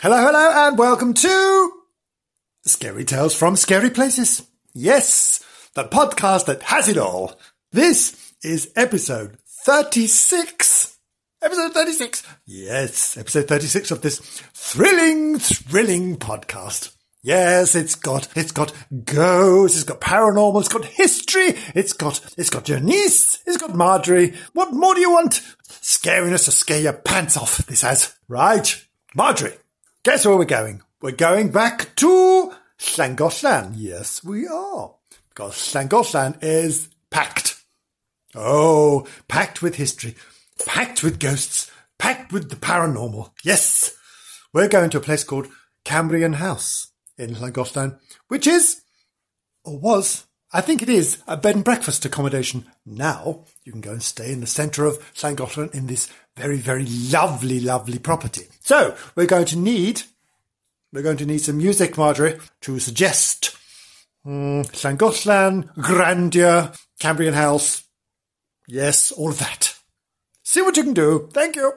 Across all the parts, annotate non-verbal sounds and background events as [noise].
Hello, hello, and welcome to Scary Tales from Scary Places. Yes, the podcast that has it all. This is episode 36. Episode 36. Yes, episode 36 of this thrilling, thrilling podcast. Yes, it's got, it's got ghosts, it's got paranormal, it's got history, it's got, it's got niece, it's got Marjorie. What more do you want? Scariness to scare your pants off, this has. Right. Marjorie, guess where we're going? We're going back to Llangollen. Yes, we are. Because Llangollen is packed. Oh, packed with history, packed with ghosts, packed with the paranormal. Yes. We're going to a place called Cambrian House in Llangollen, which is, or was, I think it is, a bed and breakfast accommodation. Now you can go and stay in the centre of Llangollen in this very, very lovely, lovely property. So we're going to need, we're going to need some music, Marjorie, to suggest mm, Llangollen, grandeur, Cambrian House. Yes, all of that. See what you can do. Thank you.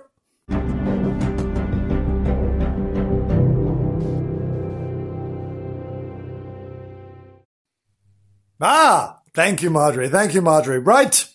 Ah, thank you, Marjorie. Thank you, Marjorie. Right,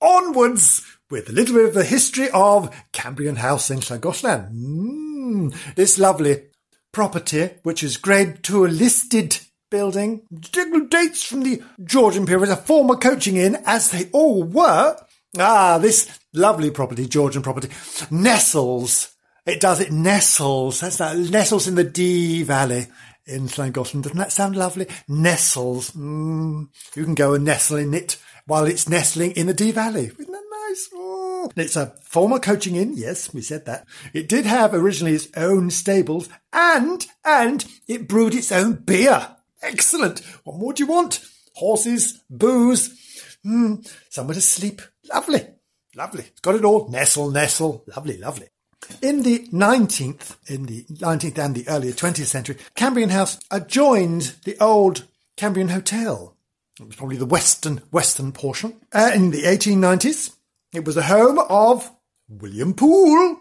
onwards with a little bit of the history of Cambrian House in Llangollen. Mm, this lovely property, which is grade two a listed building, dates from the Georgian period, a former coaching inn, as they all were. Ah, this lovely property, Georgian property, nestles. It does, it nestles. That's that, nestles in the Dee Valley in Llangollen. Doesn't that sound lovely? Nestles. Mm, you can go and nestle in it while it's nestling in the Dee Valley. Isn't that nice? Oh. It's a former coaching inn. Yes, we said that. It did have originally its own stables and, and it brewed its own beer. Excellent. What more do you want? Horses, booze, mm, somewhere to sleep. Lovely. Lovely. It's got it all. Nestle, nestle. Lovely, lovely. In the 19th, in the 19th and the earlier 20th century, Cambrian House adjoined the old Cambrian Hotel. It was probably the western western portion. Uh, in the 1890s, it was the home of William Poole.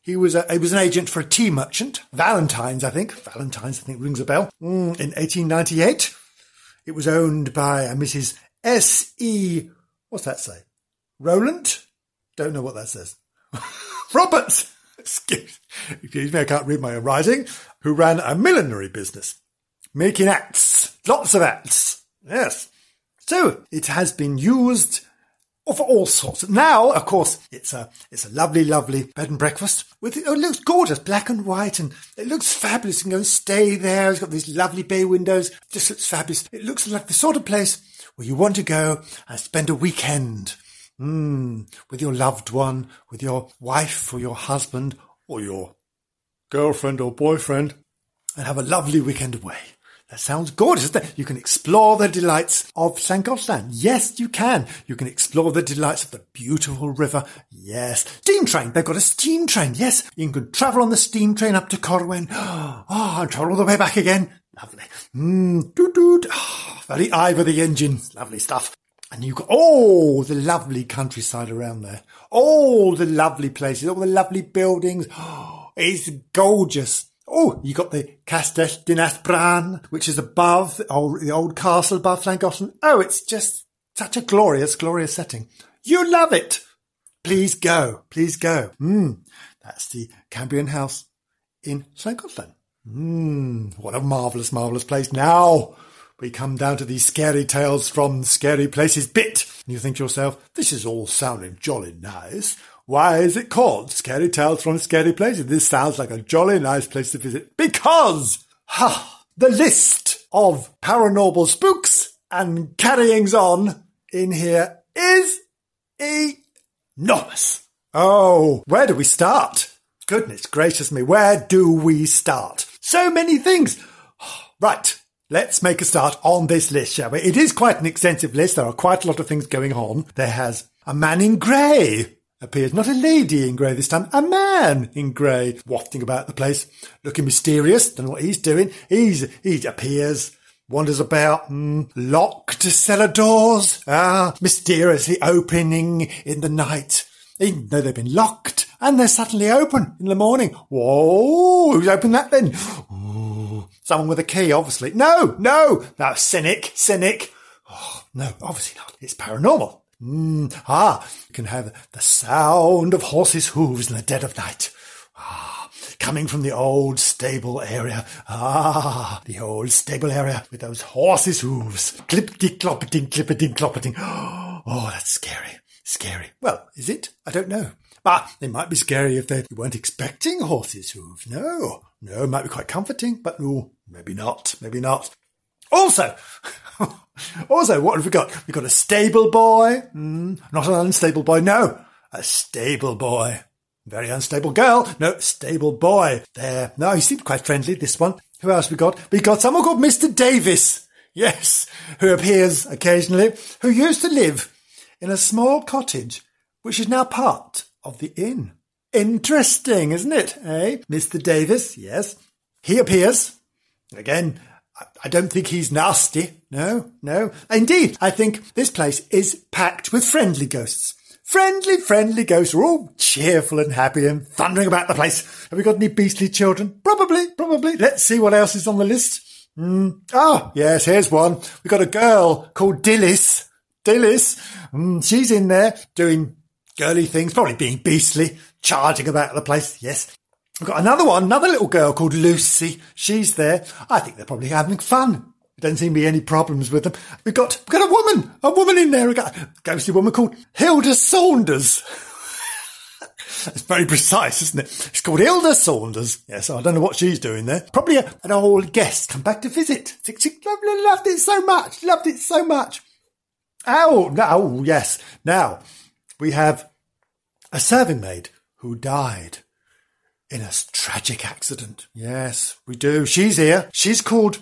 He was a, he was an agent for a tea merchant, Valentine's, I think. Valentine's, I think, rings a bell. Mm, in 1898, it was owned by a Mrs. S. E. What's that say? Roland? Don't know what that says. [laughs] Roberts. Excuse, me, I can't read my own writing. Who ran a millinery business, making hats, lots of hats. Yes. So it has been used for all sorts. Now, of course, it's a it's a lovely, lovely bed and breakfast with oh, it looks gorgeous, black and white, and it looks fabulous. You can go and stay there. It's got these lovely bay windows. It Just looks fabulous. It looks like the sort of place where you want to go and spend a weekend. Mm, with your loved one, with your wife or your husband or your girlfriend or boyfriend, and have a lovely weekend away. That sounds gorgeous. You can explore the delights of St. Llangollen. Yes, you can. You can explore the delights of the beautiful river. Yes. Steam train. They've got a steam train. Yes. You can travel on the steam train up to Corwen. Oh, [gasps] ah, and travel all the way back again. Lovely. Mmm, doot doot. Oh, ah, very Ivor the engine. Lovely stuff. And you've got all the lovely countryside around there. All the lovely places, all the lovely buildings. Oh, [gasps] it's gorgeous. Oh, you've got the Castell Dinas Bran, which is above the old, the old castle above Llangollen. Oh, it's just such a glorious, glorious setting. You love it. Please go. Please go. Mm, that's the Cambrian House in Llangollen. Mm, what a marvellous, marvellous place. Now, we come down to these scary tales from Scary Places bit. You think to yourself, this is all sounding jolly nice. Why is it called Scary Tales from Scary Places? This sounds like a jolly nice place to visit. Because, ha, the list of paranormal spooks and carryings on in here is enormous. Oh, where do we start? Goodness gracious me, where do we start? So many things. [sighs] Right, Let's make a start on this list, shall we? It is quite an extensive list. There are quite a lot of things going on. There has a man in grey appears, not a lady in grey this time, a man in grey wafting about the place, looking mysterious. Don't know what he's doing. He's, he appears, wanders about, mm, locked cellar doors, ah, mysteriously opening in the night. even though they've been locked, and they're suddenly open in the morning. Whoa, who's opened that then? Someone with a key, obviously. No, no, no, cynic, cynic. Oh, no, obviously not. It's paranormal. Mm, ah, you can have the sound of horses' hooves in the dead of night. Ah, coming from the old stable area. Ah, the old stable area with those horses' hooves. Clippity cloppeting, clippity cloppeting. [gasps] Oh, that's scary. Scary. Well, is it? I don't know. But they might be scary if they weren't expecting horses' hooves. No, no, it might be quite comforting, but no, maybe not. Maybe not. Also, [laughs] also, what have we got? We've got a stable boy. Mm, not an unstable boy. No, a stable boy. Very unstable girl. No, stable boy. There. No, he seemed quite friendly, this one. Who else we got? We got someone called Mr. Davis. Yes, who appears occasionally, who used to live in a small cottage, which is now part of the inn. Interesting, isn't it? Eh? Mr. Davis, yes. He appears. Again, I don't think he's nasty. No, no. Indeed, I think this place is packed with friendly ghosts. Friendly, friendly ghosts are all cheerful and happy and thundering about the place. Have we got any beastly children? Probably, probably. Let's see what else is on the list. Mm. Oh, yes, here's one. We've got a girl called Dillis. Dillis. Mm, she's in there doing girly things, probably being beastly, charging about the place. Yes. We've got another one, another little girl called Lucy. She's there. I think they're probably having fun. There don't seem to be any problems with them. We've got, we've got a woman, a woman in there, a ghostly woman called Hilda Saunders. [laughs] It's very precise, isn't it? It's called Hilda Saunders. Yes, I don't know what she's doing there. Probably a, an old guest come back to visit. She, loved, loved it so much. Loved it so much. Oh, no, yes. Now, we have a serving maid who died in a tragic accident. Yes, we do. She's here. She's called,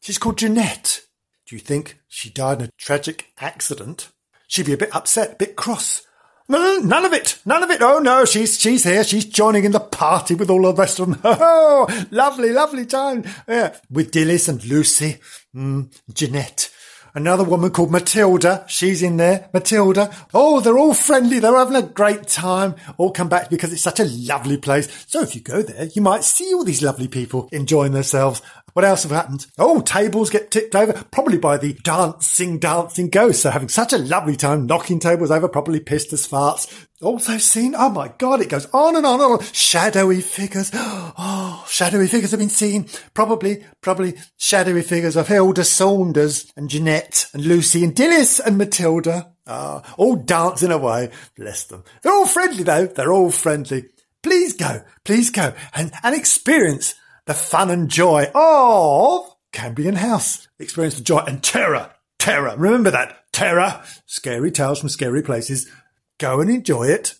she's called Jeanette. Do you think she died in a tragic accident? She'd be a bit upset, a bit cross. No, none of it. None of it. Oh no, she's she's here. She's joining in the party with all the rest of them. [laughs] Oh, lovely, lovely time. Yeah, with Dillis and Lucy, mm, Jeanette. Another woman called Matilda. She's in there. Matilda. Oh, they're all friendly. They're having a great time. All come back because it's such a lovely place. So if you go there, you might see all these lovely people enjoying themselves. What else have happened? Oh, tables get tipped over, probably by the dancing, dancing ghosts. They're having such a lovely time knocking tables over, probably pissed as farts. Also seen, oh my god, it goes on and on and on. Shadowy figures. [gasps] Oh, shadowy figures have been seen. Probably, probably shadowy figures of Hilda Saunders and Jeanette and Lucy and Dillis and Matilda. Ah, all dancing away. Bless them. They're all friendly though. They're all friendly. Please go, please go and, and experience the fun and joy of Cambrian House. Experience the joy and terror. Terror. Remember that. Terror. Scary tales from scary places. Go and enjoy it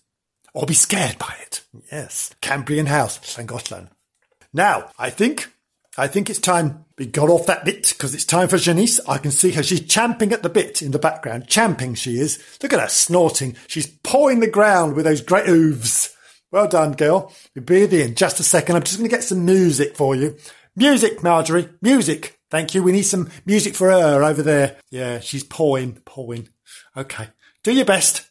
or be scared by it. Yes. Cambrian House, Llangollen. Now, I think, I think it's time we got off that bit because it's time for Janice. I can see her. She's champing at the bit in the background. Champing she is. Look at her snorting. She's pawing the ground with those great hooves. Well done, girl. We'll be there in just a second. I'm just going to get some music for you. Music, Marjorie. Music. Thank you. We need some music for her over there. Yeah, she's pawing, pawing. Okay. Do your best.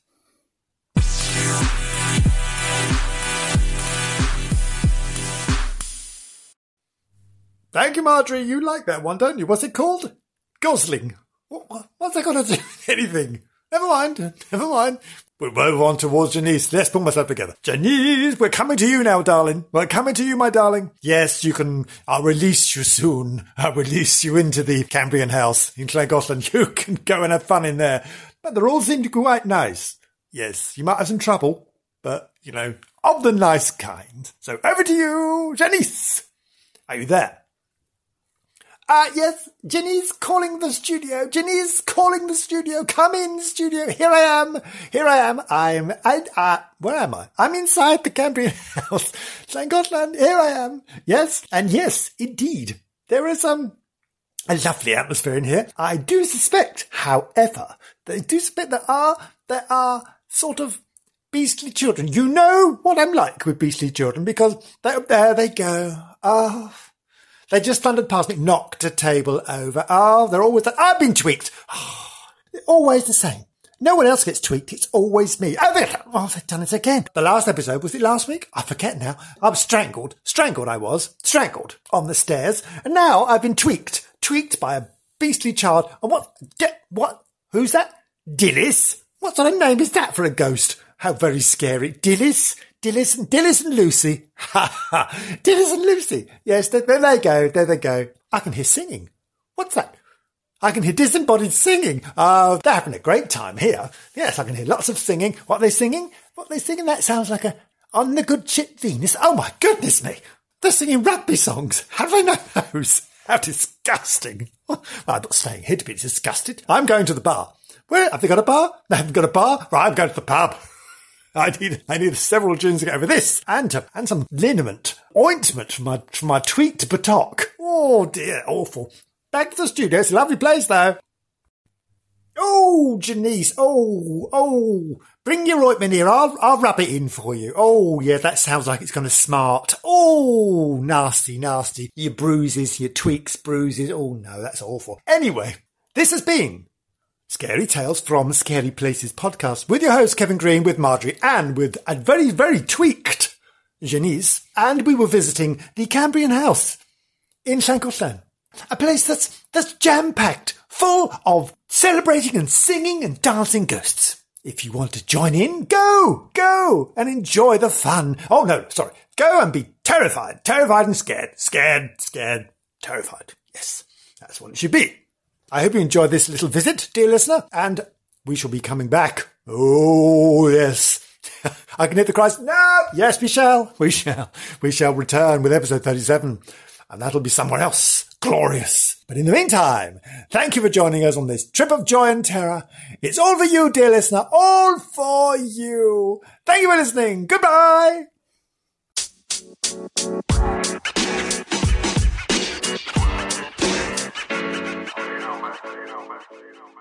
Thank you, Marjorie. You like that one, don't you? What's it called? Gosling. What, what, what's that got to do with anything? Never mind. [laughs] Never mind. We'll move on towards Janice. Let's pull myself together. Janice, we're coming to you now, darling. We're coming to you, my darling. Yes, you can. I'll release you soon. I'll release you into the Cambrian house in Llangollen. [laughs] You can go and have fun in there. But they're all seem to be quite nice. Yes, you might have some trouble, but, you know, of the nice kind. So over to you, Janice. Are you there? Uh, yes, Jenny's calling the studio. Jenny's calling the studio. Come in, studio. Here I am. Here I am. I'm, I, uh, where am I? I'm inside the Cambrian [laughs] house. Llangollen. Here I am. Yes. And yes, indeed. There is, um, a lovely atmosphere in here. I do suspect, however, that I do suspect there are, there are sort of beastly children. You know what I'm like with beastly children because they, there they go. Oh, they just thundered past me, knocked a table over. Oh, they're always, that. I've been tweaked. Oh, [sighs] always the same. No one else gets tweaked. It's always me. Oh, they, oh, they've done it again. The last episode, was it last week? I forget now. I was strangled. Strangled I was. Strangled on the stairs. And now I've been tweaked. Tweaked by a beastly child. And what? De- what? Who's that? Dillis? What sort of name is that for a ghost? How very scary. Dillis? Dillis and Dillis and Lucy. Ha ha. Dillis and Lucy. Yes, there, there they go. There they go. I can hear singing. What's that? I can hear disembodied singing. Oh, they're having a great time here. Yes, I can hear lots of singing. What are they singing? What are they singing? That sounds like a on the good ship Venus. Oh my goodness me. They're singing rugby songs. How do I know those? How disgusting. [laughs] Well, I'm not staying here to be disgusted. I'm going to the bar. Where? Have they got a bar? They haven't got a bar? Right, I'm going to the pub. I need I need several gins to get over this, and uh, and some liniment ointment for my for my tweaked buttock. Oh dear, awful. Back to the studio. It's a lovely place though. Oh, Janice. Oh, oh. Bring your ointment here. I'll, I'll rub it in for you. Oh, yeah, that sounds like it's going to smart. Oh, nasty, nasty. Your bruises, your tweaks, bruises. Oh, no, that's awful. Anyway, this has been Scary Tales from Scary Places podcast with your host Kevin Green, with Marjorie, and with a very, very tweaked Janice. And we were visiting the Cambrian House in Llangollen, a place that's that's jam packed, full of celebrating and singing and dancing ghosts. If you want to join in, go, go and enjoy the fun. Oh no, sorry, go and be terrified, terrified and scared, scared, scared, terrified. Yes, that's what it should be. I hope you enjoyed this little visit, dear listener, and we shall be coming back. Oh, yes. [laughs] I can hear the cries. No! Yes, we shall. [laughs] We shall. We shall return with episode 37, and that'll be somewhere else. Glorious. But in the meantime, thank you for joining us on this trip of joy and terror. It's all for you, dear listener. All for you. Thank you for listening. Goodbye. Know. You know, man.